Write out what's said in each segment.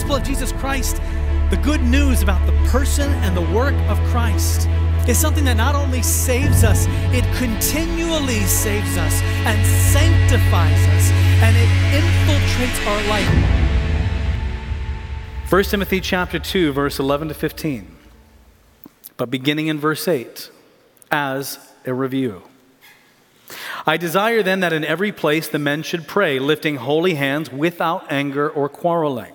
gospel of Jesus Christ, the good news about the person and the work of Christ, is something that not only saves us, it continually saves us and sanctifies us, and it infiltrates our life. 1 Timothy chapter 2 verse 11 to 15. But beginning in verse 8 as a review. I desire then that in every place the men should pray, lifting holy hands without anger or quarreling.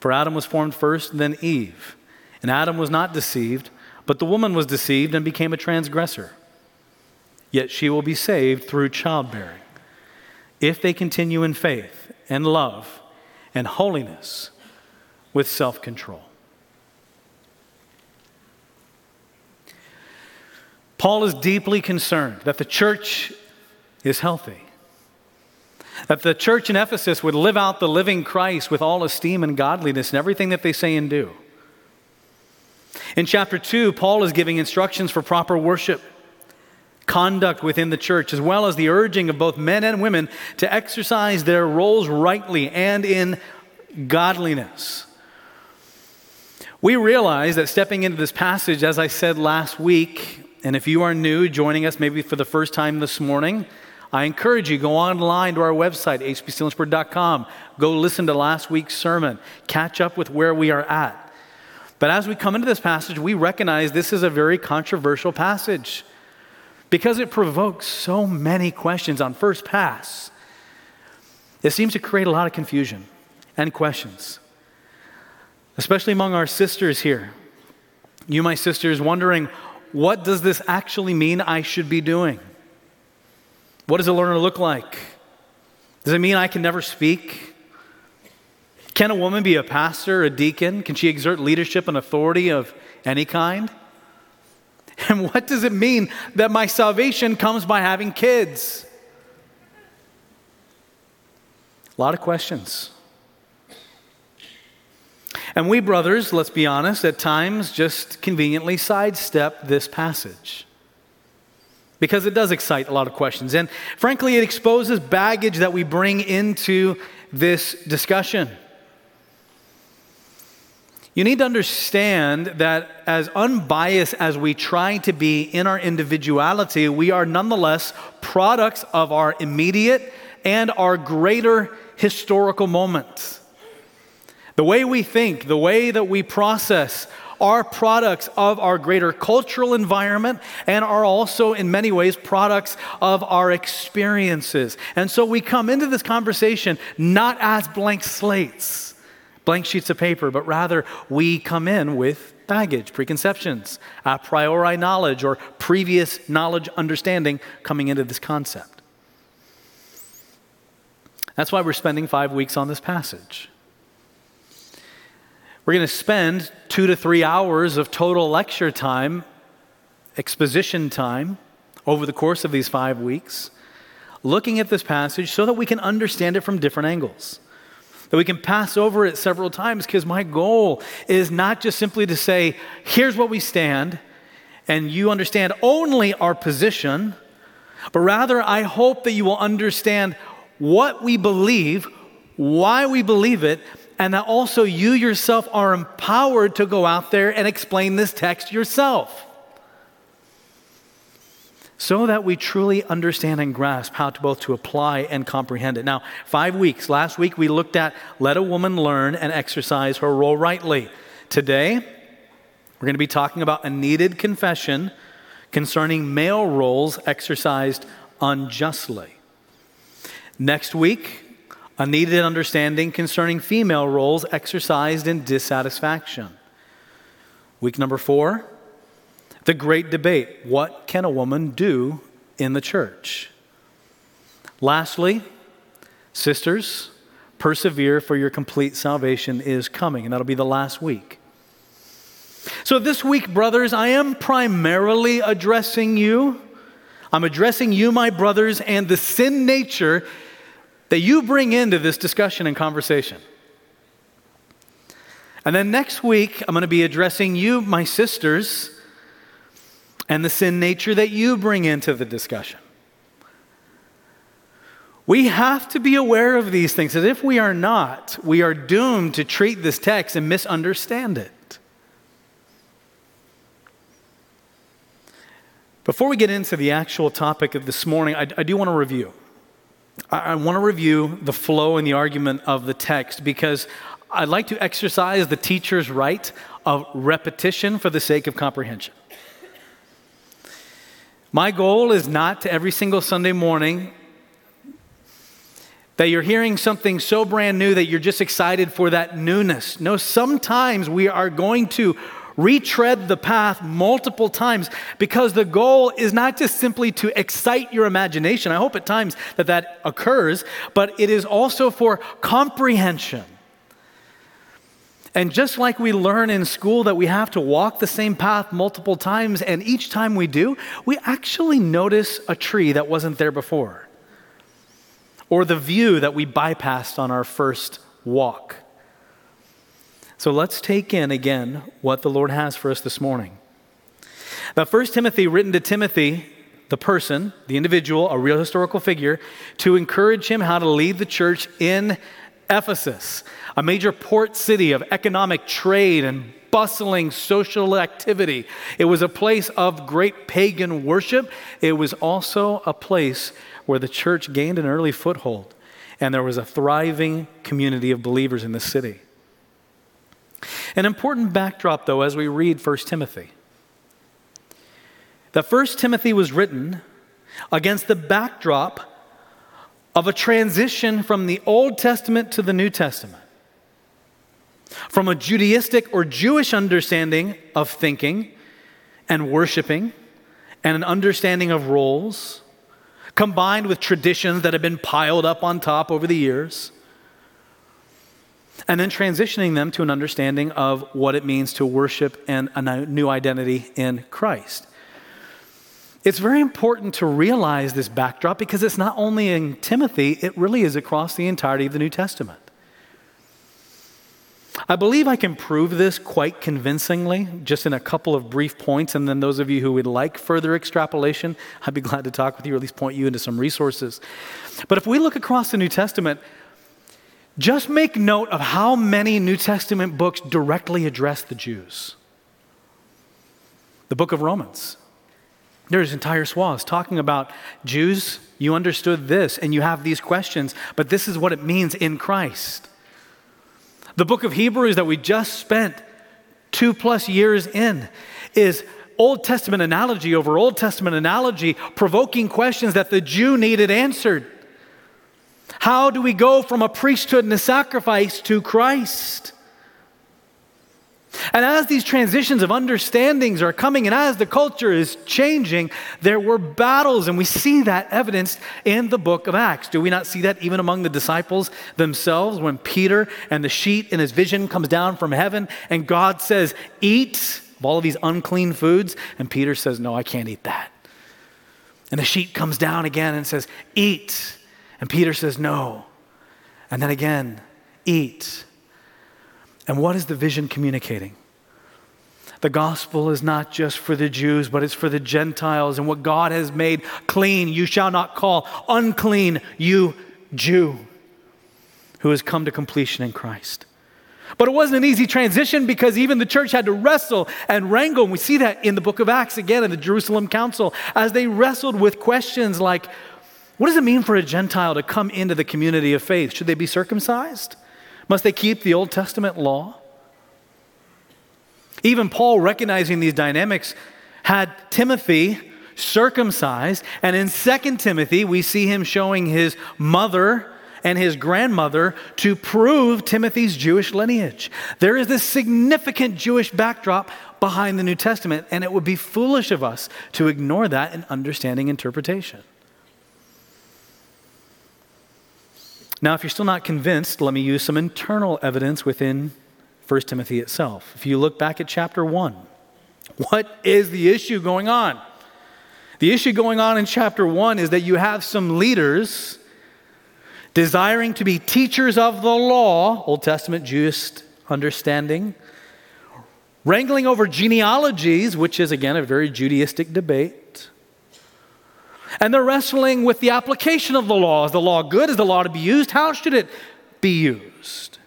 For Adam was formed first, then Eve. And Adam was not deceived, but the woman was deceived and became a transgressor. Yet she will be saved through childbearing, if they continue in faith and love and holiness with self control. Paul is deeply concerned that the church is healthy. That the church in Ephesus would live out the living Christ with all esteem and godliness in everything that they say and do. In chapter 2, Paul is giving instructions for proper worship, conduct within the church, as well as the urging of both men and women to exercise their roles rightly and in godliness. We realize that stepping into this passage, as I said last week, and if you are new, joining us maybe for the first time this morning, I encourage you, go online to our website, hbstillensburg.com. Go listen to last week's sermon. Catch up with where we are at. But as we come into this passage, we recognize this is a very controversial passage because it provokes so many questions on first pass. It seems to create a lot of confusion and questions, especially among our sisters here. You, my sisters, wondering, what does this actually mean I should be doing? What does a learner look like? Does it mean I can never speak? Can a woman be a pastor, a deacon? Can she exert leadership and authority of any kind? And what does it mean that my salvation comes by having kids? A lot of questions. And we, brothers, let's be honest, at times just conveniently sidestep this passage because it does excite a lot of questions. And frankly, it exposes baggage that we bring into this discussion. You need to understand that as unbiased as we try to be in our individuality, we are nonetheless products of our immediate and our greater historical moments. The way we think, the way that we process, are products of our greater cultural environment and are also, in many ways, products of our experiences. And so we come into this conversation not as blank slates, blank sheets of paper, but rather we come in with baggage, preconceptions, a priori knowledge, or previous knowledge understanding coming into this concept. That's why we're spending five weeks on this passage. We're going to spend two to three hours of total lecture time, exposition time, over the course of these five weeks, looking at this passage so that we can understand it from different angles. That we can pass over it several times, because my goal is not just simply to say, here's what we stand, and you understand only our position, but rather I hope that you will understand what we believe, why we believe it, and that also you yourself are empowered to go out there and explain this text yourself. So that we truly understand and grasp how to both to apply and comprehend it. Now, five weeks. Last week we looked at let a woman learn and exercise her role rightly. Today, we're going to be talking about a needed confession concerning male roles exercised unjustly. Next week, a needed understanding concerning female roles exercised in dissatisfaction. Week number four, the great debate what can a woman do in the church? Lastly, sisters, persevere, for your complete salvation is coming. And that'll be the last week. So, this week, brothers, I am primarily addressing you. I'm addressing you, my brothers, and the sin nature that you bring into this discussion and conversation. And then next week, I'm going to be addressing you, my sisters, and the sin nature that you bring into the discussion. We have to be aware of these things, as if we are not, we are doomed to treat this text and misunderstand it. Before we get into the actual topic of this morning, I, I do want to review. I, I want to review the flow and the argument of the text because I'd like to exercise the teacher's right of repetition for the sake of comprehension. My goal is not to every single Sunday morning that you're hearing something so brand new that you're just excited for that newness. No, sometimes we are going to retread the path multiple times because the goal is not just simply to excite your imagination. I hope at times that that occurs, but it is also for comprehension. And just like we learn in school that we have to walk the same path multiple times, and each time we do, we actually notice a tree that wasn't there before, or the view that we bypassed on our first walk. So let's take in again what the Lord has for us this morning. Now, First Timothy, written to Timothy, the person, the individual, a real historical figure, to encourage him how to lead the church in Ephesus, a major port city of economic trade and bustling social activity. It was a place of great pagan worship. It was also a place where the church gained an early foothold, and there was a thriving community of believers in the city. An important backdrop, though, as we read 1 Timothy. The 1 Timothy was written against the backdrop of a transition from the Old Testament to the New Testament. From a Judaistic or Jewish understanding of thinking and worshiping, and an understanding of roles, combined with traditions that have been piled up on top over the years, and then transitioning them to an understanding of what it means to worship and a new identity in Christ. It's very important to realize this backdrop because it's not only in Timothy, it really is across the entirety of the New Testament. I believe I can prove this quite convincingly, just in a couple of brief points. And then, those of you who would like further extrapolation, I'd be glad to talk with you or at least point you into some resources. But if we look across the New Testament, just make note of how many New Testament books directly address the Jews. The book of Romans, there's entire swaths talking about Jews, you understood this and you have these questions, but this is what it means in Christ. The book of Hebrews that we just spent two plus years in is Old Testament analogy over Old Testament analogy, provoking questions that the Jew needed answered. How do we go from a priesthood and a sacrifice to Christ? And as these transitions of understandings are coming and as the culture is changing, there were battles, and we see that evidenced in the book of Acts. Do we not see that even among the disciples themselves when Peter and the sheet in his vision comes down from heaven and God says, Eat of all of these unclean foods? And Peter says, No, I can't eat that. And the sheet comes down again and says, Eat. And Peter says, No. And then again, Eat. And what is the vision communicating? The gospel is not just for the Jews, but it's for the Gentiles. And what God has made clean, you shall not call unclean, you Jew, who has come to completion in Christ. But it wasn't an easy transition because even the church had to wrestle and wrangle. And we see that in the book of Acts again in the Jerusalem Council as they wrestled with questions like what does it mean for a Gentile to come into the community of faith? Should they be circumcised? Must they keep the Old Testament law? Even Paul, recognizing these dynamics, had Timothy circumcised. And in 2 Timothy, we see him showing his mother and his grandmother to prove Timothy's Jewish lineage. There is this significant Jewish backdrop behind the New Testament, and it would be foolish of us to ignore that in understanding interpretation. Now, if you're still not convinced, let me use some internal evidence within 1 Timothy itself. If you look back at chapter 1, what is the issue going on? The issue going on in chapter 1 is that you have some leaders desiring to be teachers of the law, Old Testament Jewish understanding, wrangling over genealogies, which is again a very Judaistic debate. And they're wrestling with the application of the law. Is the law good? Is the law to be used? How should it be used?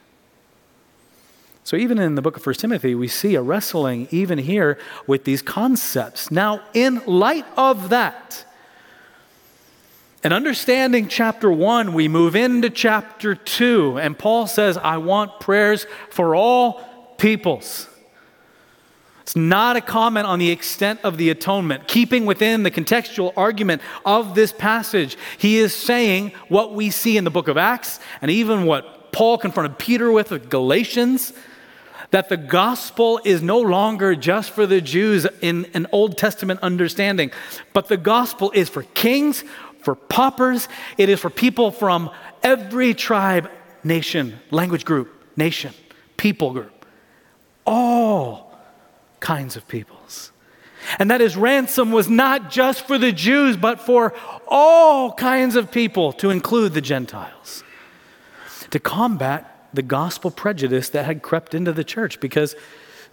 So, even in the book of 1 Timothy, we see a wrestling, even here, with these concepts. Now, in light of that, and understanding chapter 1, we move into chapter 2, and Paul says, I want prayers for all peoples. It's not a comment on the extent of the atonement. Keeping within the contextual argument of this passage, he is saying what we see in the book of Acts and even what Paul confronted Peter with with Galatians that the gospel is no longer just for the Jews in an Old Testament understanding, but the gospel is for kings, for paupers, it is for people from every tribe, nation, language group, nation, people group. All kinds of peoples. And that his ransom was not just for the Jews, but for all kinds of people, to include the Gentiles, to combat the gospel prejudice that had crept into the church because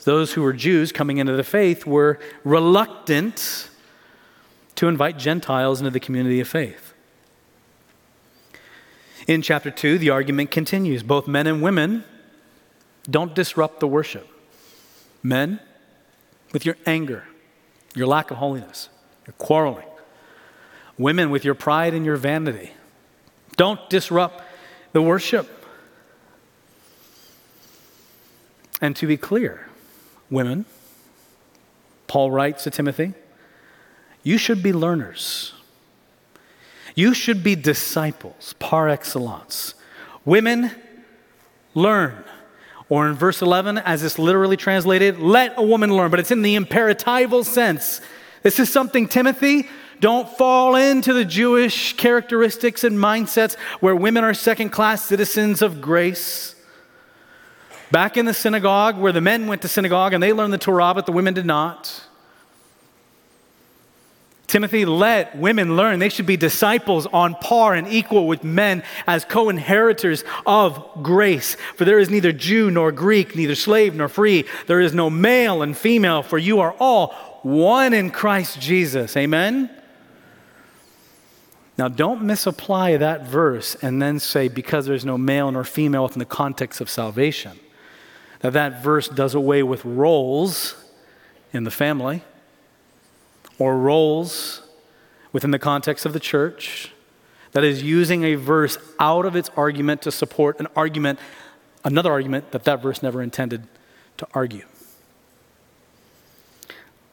those who were Jews coming into the faith were reluctant to invite Gentiles into the community of faith. In chapter 2, the argument continues. Both men and women don't disrupt the worship. Men, with your anger, your lack of holiness, your quarreling. Women, with your pride and your vanity. Don't disrupt the worship. And to be clear, women, Paul writes to Timothy, you should be learners. You should be disciples par excellence. Women, learn. Or in verse 11, as it's literally translated, let a woman learn, but it's in the imperatival sense. This is something, Timothy, don't fall into the Jewish characteristics and mindsets where women are second class citizens of grace. Back in the synagogue, where the men went to synagogue and they learned the Torah, but the women did not. Timothy, let women learn. They should be disciples on par and equal with men as co inheritors of grace. For there is neither Jew nor Greek, neither slave nor free. There is no male and female, for you are all one in Christ Jesus. Amen? Now, don't misapply that verse and then say, because there's no male nor female within the context of salvation, that that verse does away with roles in the family or roles within the context of the church that is using a verse out of its argument to support an argument, another argument that that verse never intended to argue.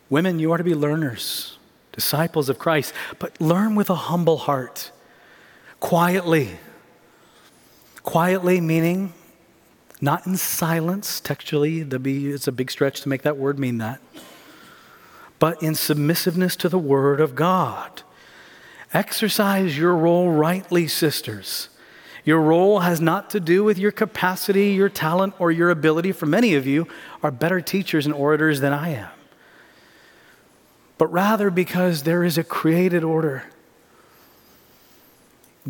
Women, you are to be learners, disciples of Christ, but learn with a humble heart, quietly. Quietly meaning not in silence, textually, it's a big stretch to make that word mean that but in submissiveness to the Word of God. Exercise your role rightly, sisters. Your role has not to do with your capacity, your talent, or your ability. For many of you are better teachers and orators than I am. But rather because there is a created order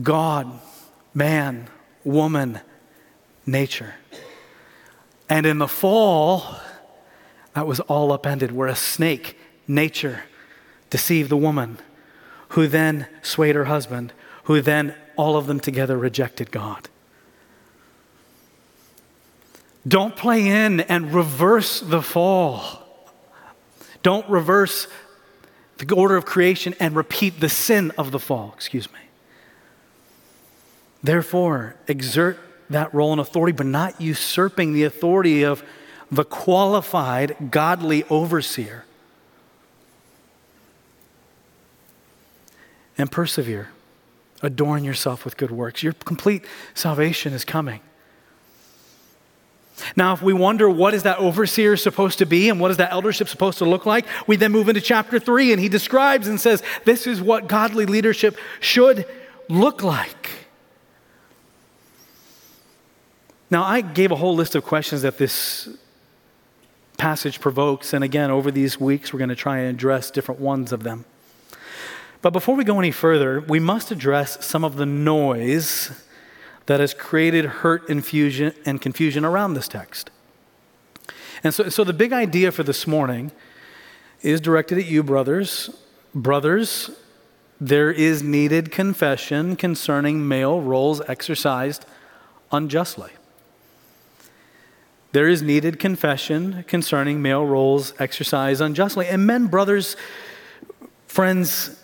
God, man, woman, nature. And in the fall, that was all upended, where a snake nature deceived the woman, who then swayed her husband, who then all of them together rejected God. Don't play in and reverse the fall. Don't reverse the order of creation and repeat the sin of the fall, excuse me. Therefore, exert that role and authority, but not usurping the authority of the qualified, godly overseer and persevere. Adorn yourself with good works. Your complete salvation is coming. Now, if we wonder what is that overseer supposed to be and what is that eldership supposed to look like, we then move into chapter three and he describes and says, This is what godly leadership should look like. Now, I gave a whole list of questions that this passage provokes, and again, over these weeks, we're going to try and address different ones of them. But before we go any further, we must address some of the noise that has created hurt infusion and confusion around this text. And so, so the big idea for this morning is directed at you, brothers. Brothers, there is needed confession concerning male roles exercised unjustly. There is needed confession concerning male roles exercised unjustly. And men, brothers, friends,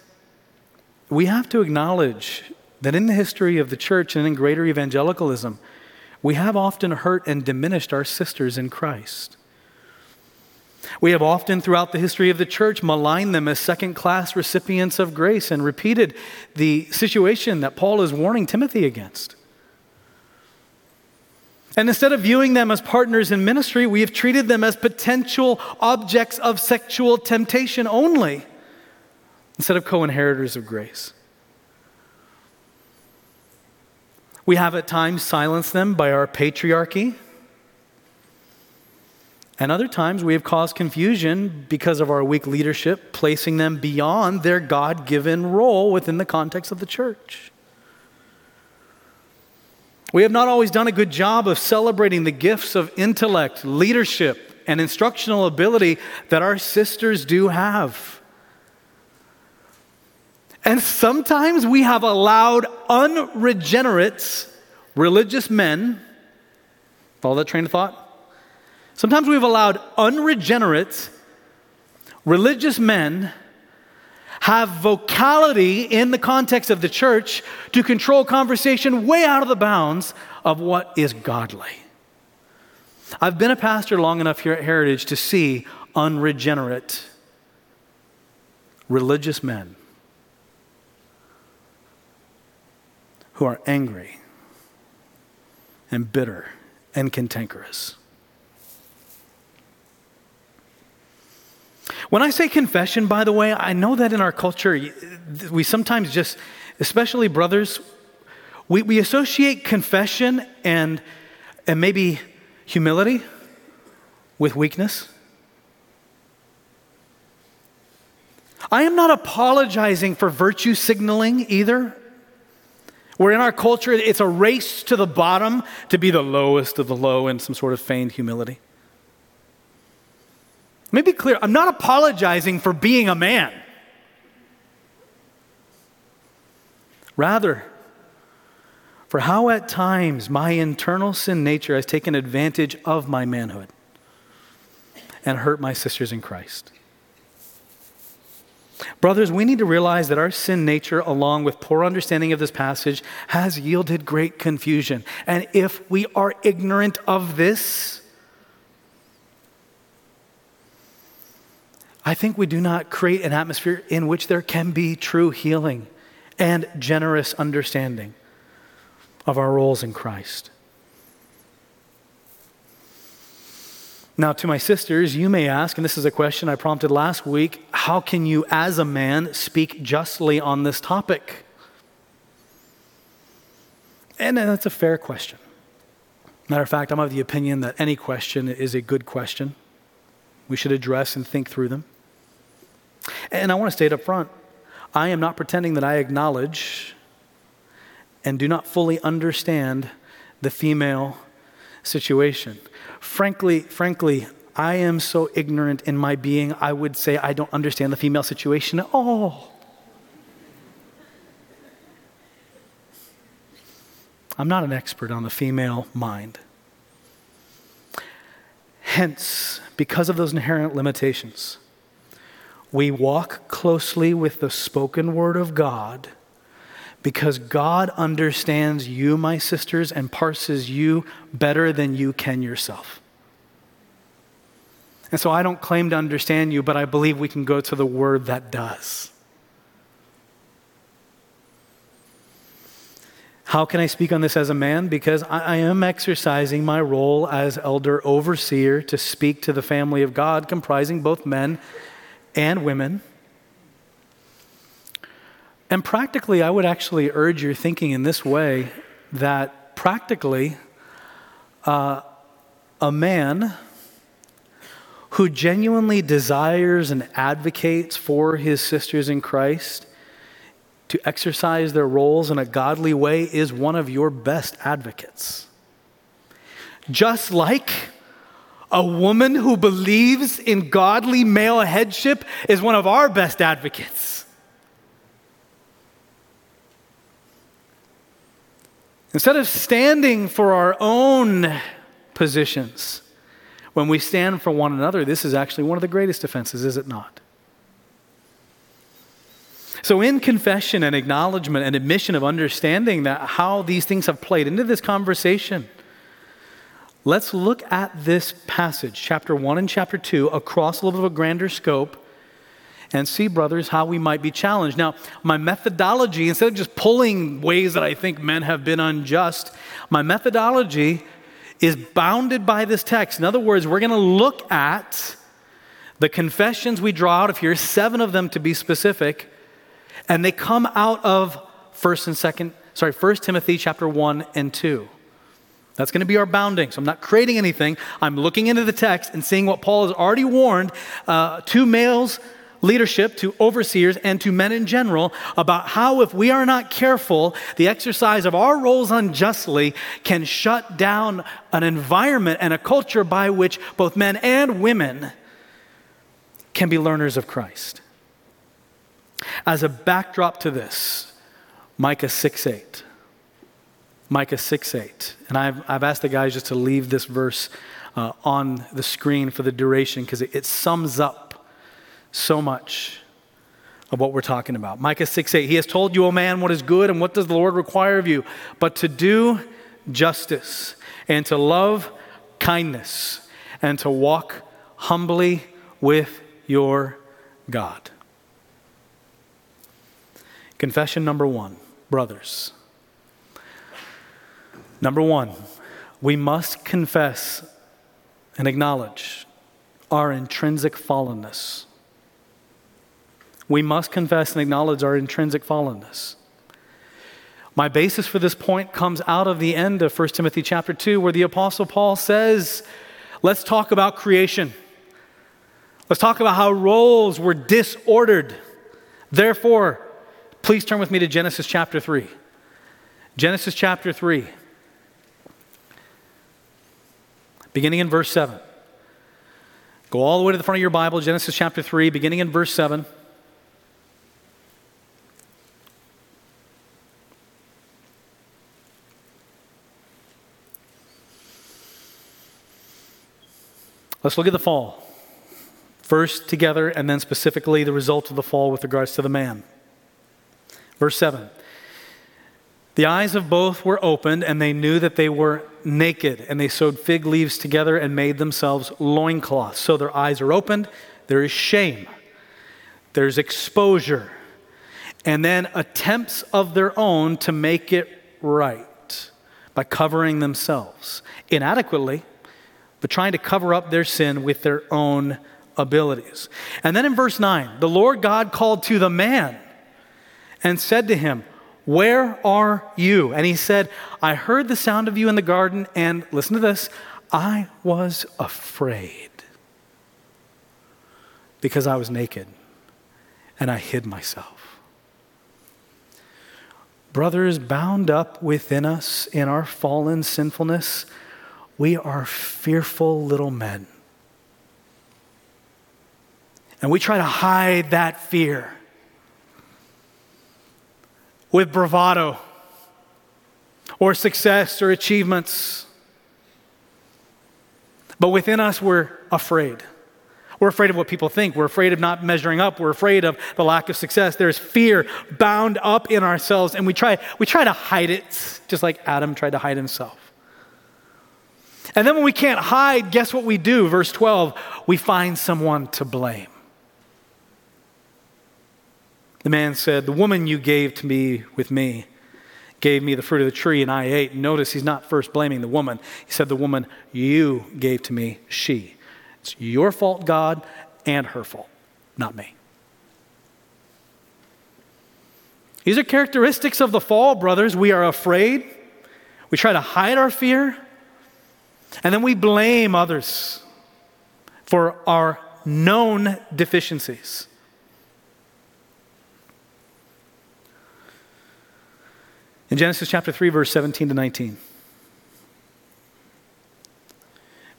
we have to acknowledge that in the history of the church and in greater evangelicalism, we have often hurt and diminished our sisters in Christ. We have often, throughout the history of the church, maligned them as second class recipients of grace and repeated the situation that Paul is warning Timothy against. And instead of viewing them as partners in ministry, we have treated them as potential objects of sexual temptation only, instead of co inheritors of grace. We have at times silenced them by our patriarchy and other times we have caused confusion because of our weak leadership, placing them beyond their God given role within the context of the church. We have not always done a good job of celebrating the gifts of intellect, leadership, and instructional ability that our sisters do have. And sometimes we have allowed unregenerate religious men, follow that train of thought? Sometimes we've allowed unregenerate religious men have vocality in the context of the church to control conversation way out of the bounds of what is godly. I've been a pastor long enough here at Heritage to see unregenerate religious men who are angry and bitter and cantankerous. When I say confession, by the way, I know that in our culture, we sometimes just, especially brothers, we, we associate confession and, and maybe humility with weakness. I am not apologizing for virtue signaling either. Where in our culture, it's a race to the bottom to be the lowest of the low in some sort of feigned humility. Let me be clear I'm not apologizing for being a man. Rather, for how at times my internal sin nature has taken advantage of my manhood and hurt my sisters in Christ. Brothers, we need to realize that our sin nature, along with poor understanding of this passage, has yielded great confusion. And if we are ignorant of this, I think we do not create an atmosphere in which there can be true healing and generous understanding of our roles in Christ. Now, to my sisters, you may ask, and this is a question I prompted last week how can you, as a man, speak justly on this topic? And that's a fair question. Matter of fact, I'm of the opinion that any question is a good question. We should address and think through them. And I want to state up front I am not pretending that I acknowledge and do not fully understand the female situation. Frankly, frankly, I am so ignorant in my being, I would say I don't understand the female situation at all. I'm not an expert on the female mind. Hence, because of those inherent limitations, we walk closely with the spoken word of God because God understands you, my sisters, and parses you better than you can yourself. And so I don't claim to understand you, but I believe we can go to the word that does. How can I speak on this as a man? Because I, am exercising my role as elder overseer to speak to the family of God, comprising both men and women. And practically, I would actually urge your thinking in this way that practically, uh, a man who genuinely desires and advocates for his sisters in Christ to exercise their roles in a godly way is one of your best advocates. Just like a woman who believes in godly male headship is one of our best advocates. Instead of standing for our own positions, when we stand for one another, this is actually one of the greatest offenses, is it not? So, in confession and acknowledgement and admission of understanding that how these things have played into this conversation, let's look at this passage, chapter 1 and chapter 2, across a little bit of a grander scope and see, brothers, how we might be challenged. Now, my methodology, instead of just pulling ways that I think men have been unjust, my methodology is bounded by this text. In other words, we're going to look at the confessions we draw out of here, seven of them to be specific, and they come out of 1st and 2nd, sorry, 1 Timothy chapter 1 and 2. That's going to be our bounding. So I'm not creating anything. I'm looking into the text and seeing what Paul has already warned uh, to males leadership, to overseers, and to men in general about how, if we are not careful, the exercise of our roles unjustly can shut down an environment and a culture by which both men and women can be learners of Christ. As a backdrop to this, Micah 6 8. Micah 6 8. And I've, I've asked the guys just to leave this verse uh, on the screen for the duration because it, it sums up so much of what we're talking about. Micah 6 8. He has told you, O man, what is good and what does the Lord require of you? But to do justice and to love kindness and to walk humbly with your God. Confession number one, brothers. Number one, we must confess and acknowledge our intrinsic fallenness. We must confess and acknowledge our intrinsic fallenness. My basis for this point comes out of the end of 1 Timothy chapter 2, where the Apostle Paul says, Let's talk about creation. Let's talk about how roles were disordered. Therefore, Please turn with me to Genesis chapter 3. Genesis chapter 3, beginning in verse 7. Go all the way to the front of your Bible, Genesis chapter 3, beginning in verse 7. Let's look at the fall. First together, and then specifically the result of the fall with regards to the man. Verse 7 The eyes of both were opened, and they knew that they were naked, and they sewed fig leaves together and made themselves loincloths. So their eyes are opened, there is shame, there's exposure, and then attempts of their own to make it right by covering themselves inadequately, but trying to cover up their sin with their own abilities. And then in verse 9, the Lord God called to the man and said to him, Where are you? And he said, I heard the sound of you in the garden, and listen to this, I was afraid because I was naked and I hid myself. Brothers, bound up within us in our fallen sinfulness, we are fearful little men. And we try to hide that fear with bravado or success or achievements. But within us, we're afraid. We're afraid of what people think. We're afraid of not measuring up. We're afraid of the lack of success. There's fear bound up in ourselves, and we try, we try to hide it, just like Adam tried to hide himself. And then when we can't hide, guess what we do? Verse 12, we find someone to blame. The man said, The woman you gave to me with me gave me the fruit of the tree, and I ate. Notice he's not first blaming the woman. He said, The woman you gave to me, she. It's your fault, God, and her fault, not me. These are characteristics of the fall, brothers. We are afraid. We try to hide our fear. And then we blame others for our known deficiencies. In Genesis chapter 3, verse 17 to 19.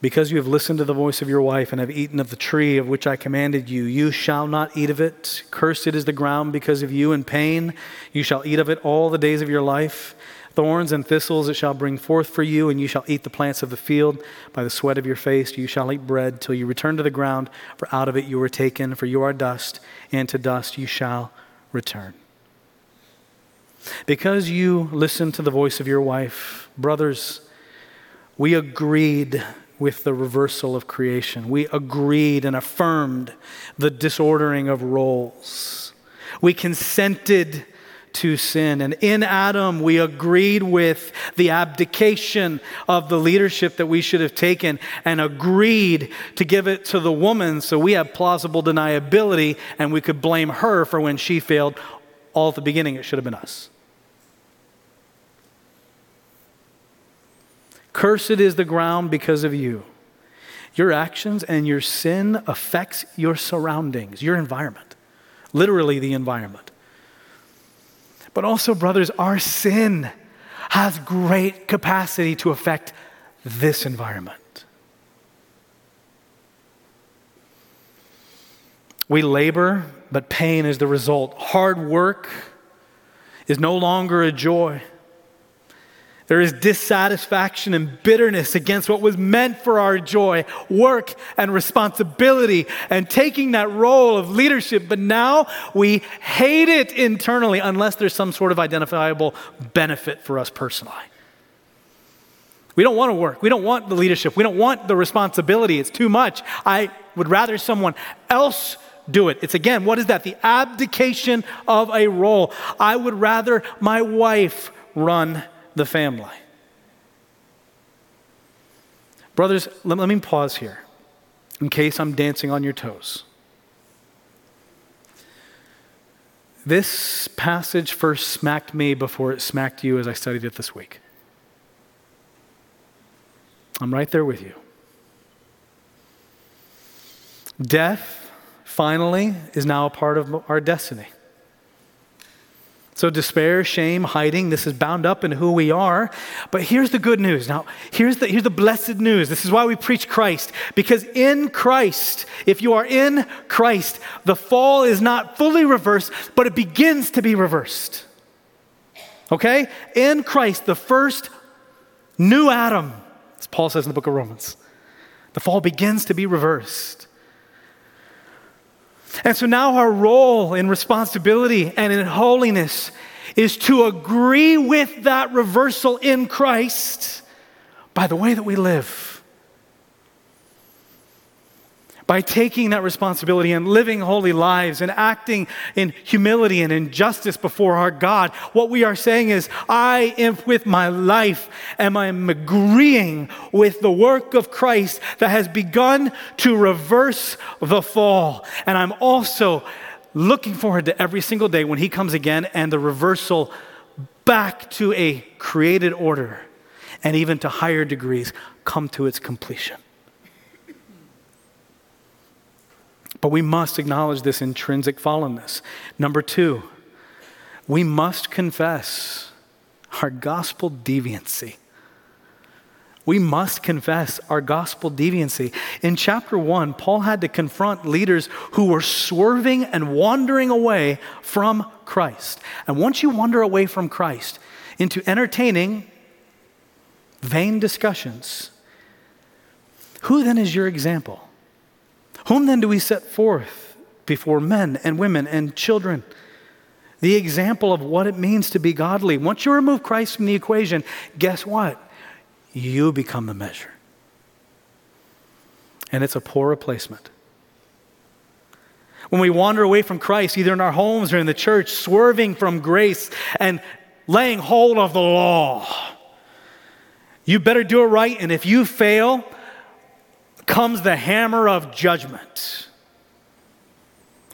Because you have listened to the voice of your wife and have eaten of the tree of which I commanded you, you shall not eat of it. Cursed is the ground because of you, in pain you shall eat of it all the days of your life. Thorns and thistles it shall bring forth for you, and you shall eat the plants of the field. By the sweat of your face you shall eat bread till you return to the ground, for out of it you were taken, for you are dust, and to dust you shall return. Because you listened to the voice of your wife, brothers, we agreed with the reversal of creation. We agreed and affirmed the disordering of roles. We consented to sin. And in Adam, we agreed with the abdication of the leadership that we should have taken and agreed to give it to the woman so we have plausible deniability and we could blame her for when she failed. All at the beginning, it should have been us. Cursed is the ground because of you. Your actions and your sin affects your surroundings, your environment, literally the environment. But also, brothers, our sin has great capacity to affect this environment. We labor, but pain is the result. Hard work is no longer a joy. There is dissatisfaction and bitterness against what was meant for our joy, work and responsibility, and taking that role of leadership. But now we hate it internally unless there's some sort of identifiable benefit for us personally. We don't want to work. We don't want the leadership. We don't want the responsibility. It's too much. I would rather someone else do it. It's again, what is that? The abdication of a role. I would rather my wife run the family. Brothers, let, let me pause here in case I'm dancing on your toes. This passage first smacked me before it smacked you as I studied it this week. I'm right there with you. Death, finally, is now a part of our destiny. So, despair, shame, hiding, this is bound up in who we are. But here's the good news. Now, here's the, here's the blessed news. This is why we preach Christ. Because in Christ, if you are in Christ, the fall is not fully reversed, but it begins to be reversed. Okay? In Christ, the first new Adam, as Paul says in the book of Romans, the fall begins to be reversed. And so now our role in responsibility and in holiness is to agree with that reversal in Christ by the way that we live by taking that responsibility and living holy lives and acting in humility and in justice before our God, what we are saying is, I am with my life am I agreeing with the work of Christ that has begun to reverse the fall. And I'm also looking forward to every single day when he comes again and the reversal back to a created order and even to higher degrees come to its completion. But we must acknowledge this intrinsic fallenness. Number two, we must confess our gospel deviancy. We must confess our gospel deviancy. In chapter one, Paul had to confront leaders who were swerving and wandering away from Christ. And once you wander away from Christ into entertaining vain discussions, who then is your example? Whom then do we set forth before men and women and children? The example of what it means to be godly. Once you remove Christ from the equation, guess what? You become the measure. And it's a poor replacement. When we wander away from Christ, either in our homes or in the church, swerving from grace and laying hold of the law, you better do it right. And if you fail, comes the hammer of judgment.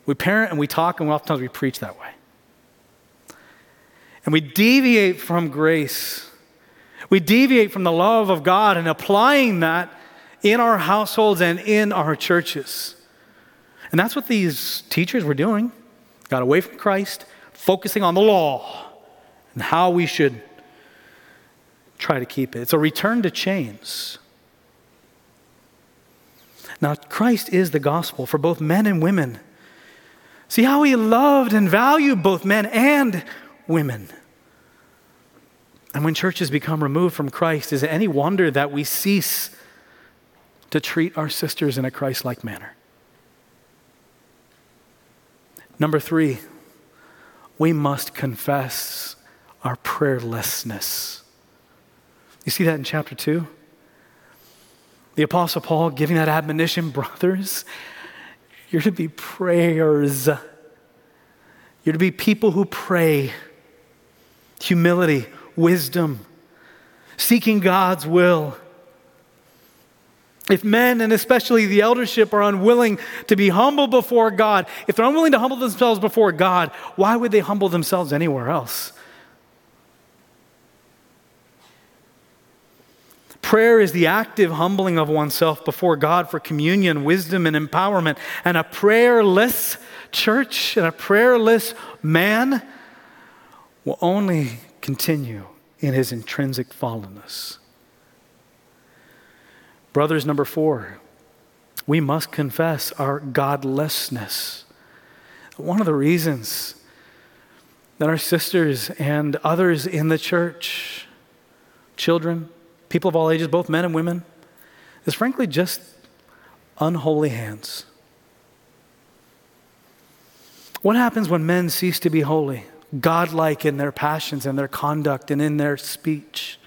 We parent and we talk, and oftentimes we preach that way. And we deviate from grace We deviate from the love of God and applying that in our households and in our churches. And that's what these teachers were doing. Got away from Christ, focusing on the law and how we should try to keep it. It's a return to chains. Now, Christ is the gospel for both men and women. See how he loved and valued both men and women. And when churches become removed from Christ, is it any wonder that we cease to treat our sisters in a Christ like manner? Number three, we must confess our prayerlessness. You see that in chapter 2? The Apostle Paul giving that admonition, brothers, you're to be prayers. You're to be people who pray. Humility, wisdom, seeking God's will. If men, and especially the eldership, are unwilling to be humble before God, if they're unwilling to humble themselves before God, why would they humble themselves anywhere else? Prayer is the active humbling of oneself before God for communion, wisdom, and empowerment. And a prayerless church and a prayerless man will only continue in his intrinsic fallenness. Brothers, number four, we must confess our godlessness. One of the reasons that our sisters and others in the church, children, people of all ages, both men and women, is frankly just unholy hands. What happens when men cease to be holy, godlike in their passions and their conduct and in their speech?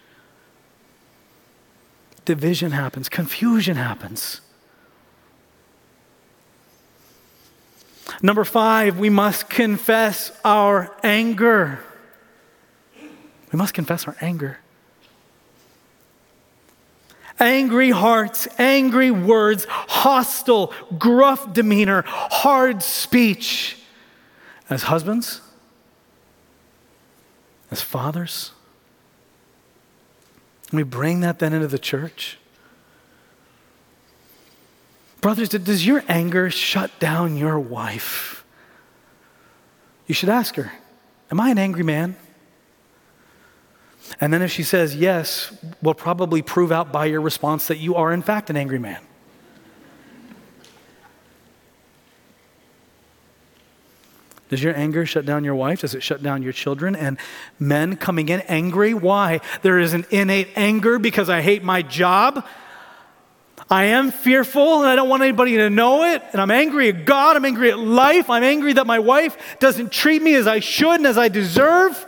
division happens, confusion happens. Number five, we must confess our anger. We must confess our anger. Angry hearts, angry words, hostile, gruff demeanor, hard speech. As husbands, as fathers, we bring that then into the church. Brothers, does your anger shut down your wife? You should ask her, Am I an angry man? And then if she says yes, we'll probably prove out by your response that you are, in fact, an angry man. Does your anger shut down your wife? Does it shut down your children? And men coming in angry? Why? There is an innate anger because I hate my job. I am fearful and I don't want anybody to know it. And I'm angry at God. I'm angry at life. I'm angry that my wife doesn't treat me as I should and as I deserve.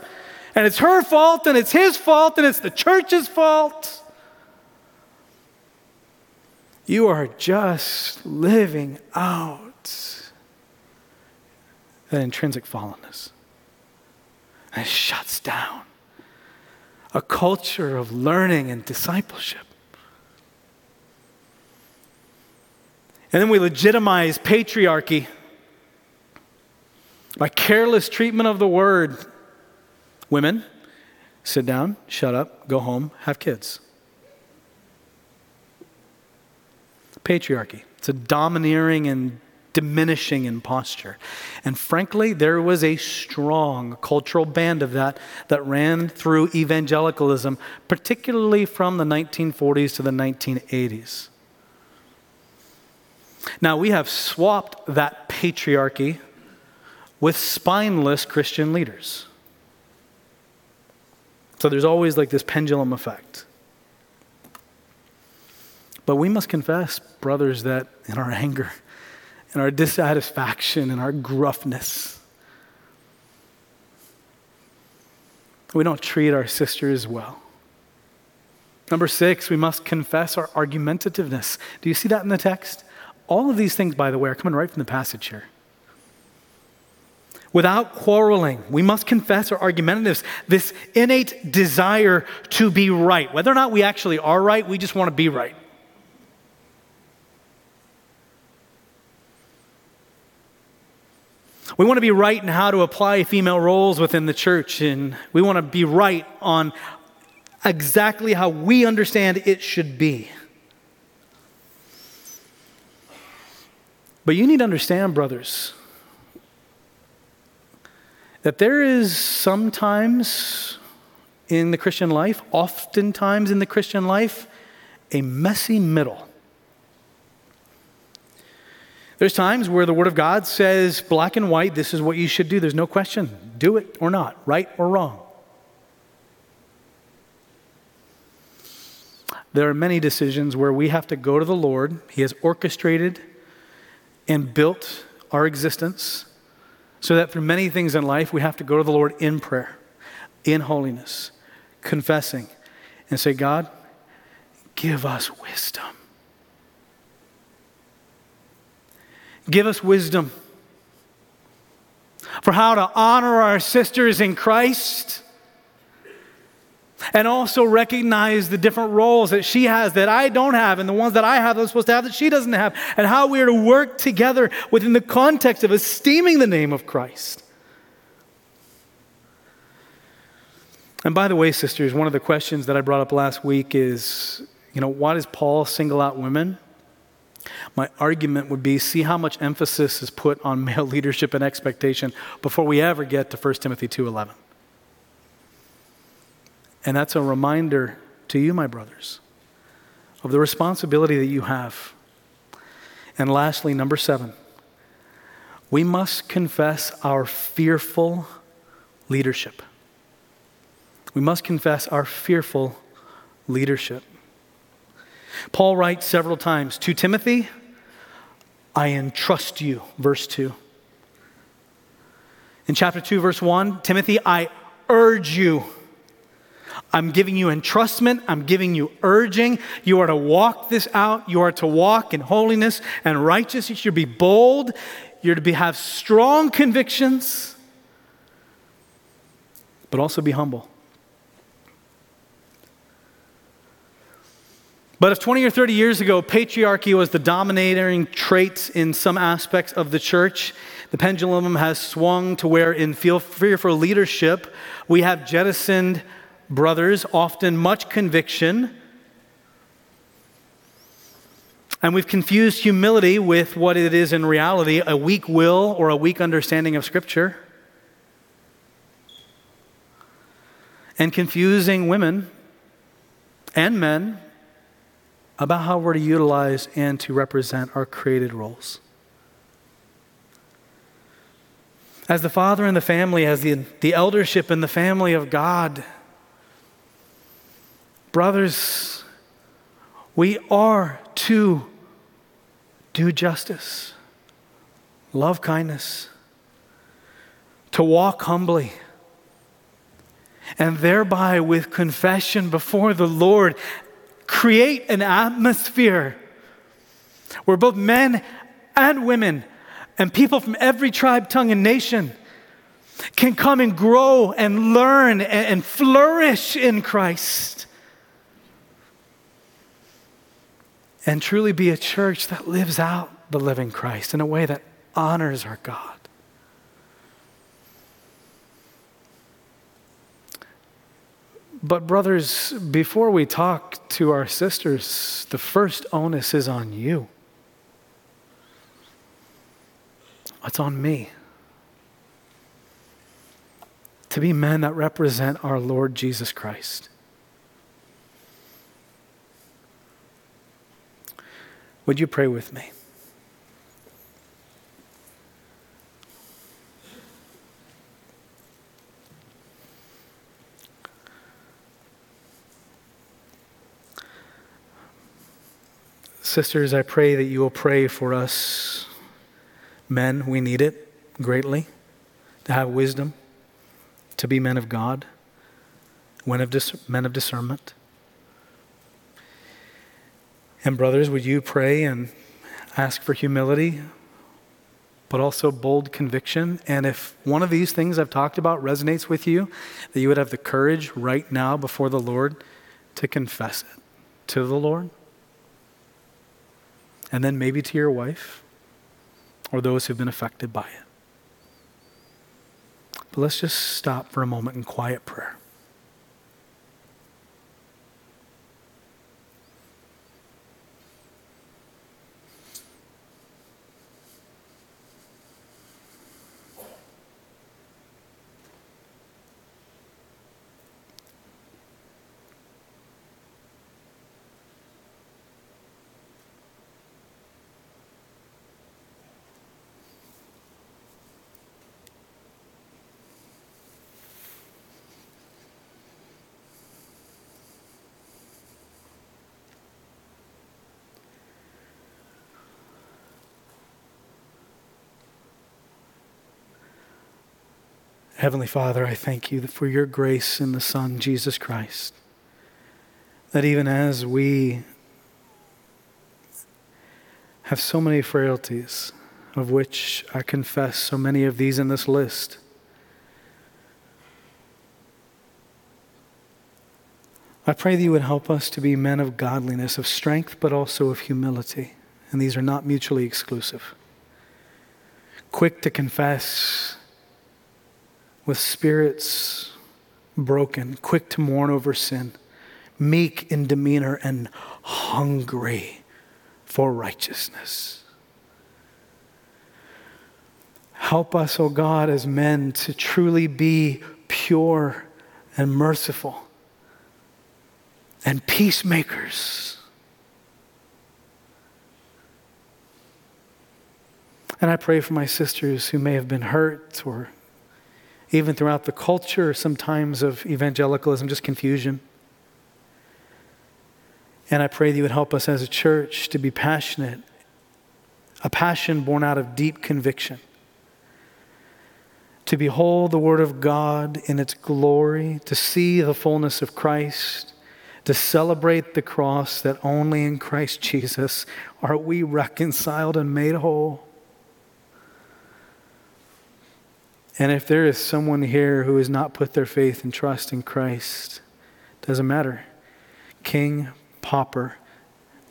And it's her fault and it's his fault and it's the church's fault. You are just living out that intrinsic fallenness. And it shuts down a culture of learning and discipleship. And then we legitimize patriarchy by careless treatment of the word. Women, sit down, shut up, go home, have kids. Patriarchy. It's a domineering and diminishing in posture. And frankly, there was a strong cultural band of that that ran through evangelicalism, particularly from the 1940s to the 1980s. Now, we have swapped that patriarchy with spineless Christian leaders. So there's always like this pendulum effect. But we must confess, brothers, that in our anger, in our dissatisfaction and our gruffness. We don't treat our sisters well. Number six, we must confess our argumentativeness. Do you see that in the text? All of these things, by the way, are coming right from the passage here. Without quarreling, we must confess our argumentativeness, this innate desire to be right. Whether or not we actually are right, we just want to be right. We want to be right in how to apply female roles within the church, and we want to be right on exactly how we understand it should be. But you need to understand, brothers, that there is sometimes in the Christian life, oftentimes in the Christian life, a messy middle. There's times where the Word of God says, black and white, this is what you should do. There's no question. Do it or not, right or wrong. There are many decisions where we have to go to the Lord. He has orchestrated and built our existence so that through many things in life, we have to go to the Lord in prayer, in holiness, confessing, and say, God, give us wisdom. Give us wisdom for how to honor our sisters in Christ and also recognize the different roles that she has that I don't have and the ones that I have that I'm supposed to have that she doesn't have and how we are to work together within the context of esteeming the name of Christ. And by the way, sisters, one of the questions that I brought up last week is, you know, why does Paul single out women? My argument would be see how much emphasis is put on male leadership and expectation before we ever get to 1 Timothy 2:11. And that's a reminder to you, my brothers, of the responsibility that you have. And lastly, number 7, we must confess our fearful leadership. We must confess our fearful leadership. Paul writes several times to Timothy, I entrust you, verse 2. In chapter 2, verse 1, Timothy, I urge you. I'm giving you entrustment. I'm giving you urging. You are to walk this out. You are to walk in holiness and righteousness. You should be bold. You're to be, have strong convictions, but also be humble. But if 20 or 30 years ago patriarchy was the dominating trait in some aspects of the church, the pendulum has swung to where, in feel fear for leadership, we have jettisoned brothers, often much conviction. And we've confused humility with what it is in reality a weak will or a weak understanding of Scripture. And confusing women and men about how we're to utilize and to represent our created roles. As the father in the family, as the, the eldership in the family of God, brothers, we are to do justice, love kindness, to walk humbly, and thereby with confession before the Lord create an atmosphere where both men and women and people from every tribe, tongue, and nation can come and grow and learn and flourish in Christ. And truly be a church that lives out the living Christ in a way that honors our God. But, brothers, before we talk to our sisters, the first onus is on you. It's on me. To be men that represent our Lord Jesus Christ. Would you pray with me? Sisters, I pray that you will pray for us. Men, we need it greatly to have wisdom, to be men of God, men of, dis- men of discernment. And, brothers, would you pray and ask for humility, but also bold conviction? And if one of these things I've talked about resonates with you, that you would have the courage right now before the Lord to confess it to the Lord and then maybe to your wife or those who've been affected by it. But let's just stop for a moment in quiet prayer. Heavenly Father, I thank you for your grace in the Son, Jesus Christ. That even as we have so many frailties, of which I confess so many of these in this list, I pray that you would help us to be men of godliness, of strength, but also of humility. And these are not mutually exclusive. Quick to confess, with spirits broken, quick to mourn over sin, meek in demeanor, and hungry for righteousness. Help us, O oh God, as men to truly be pure and merciful and peacemakers. And I pray for my sisters who may have been hurt or even throughout the culture, sometimes of evangelicalism, just confusion. And I pray that you would help us as a church to be passionate, a passion born out of deep conviction, to behold the Word of God in its glory, to see the fullness of Christ, to celebrate the cross that only in Christ Jesus are we reconciled and made whole. And if there is someone here who has not put their faith and trust in Christ, doesn't matter. King, pauper,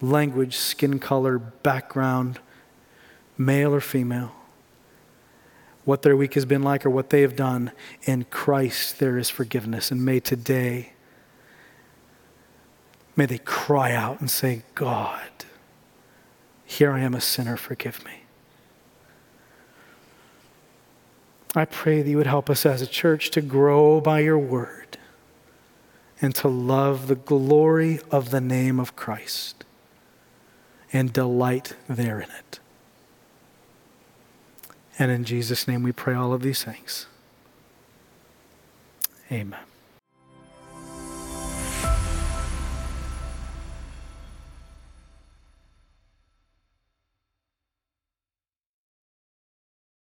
language, skin color, background, male or female, what their week has been like or what they have done, in Christ there is forgiveness. And may today May they cry out and say, God, here I am a sinner, forgive me. I pray that you would help us as a church to grow by your word and to love the glory of the name of Christ and delight there in it. And in Jesus' name we pray all of these things. Amen.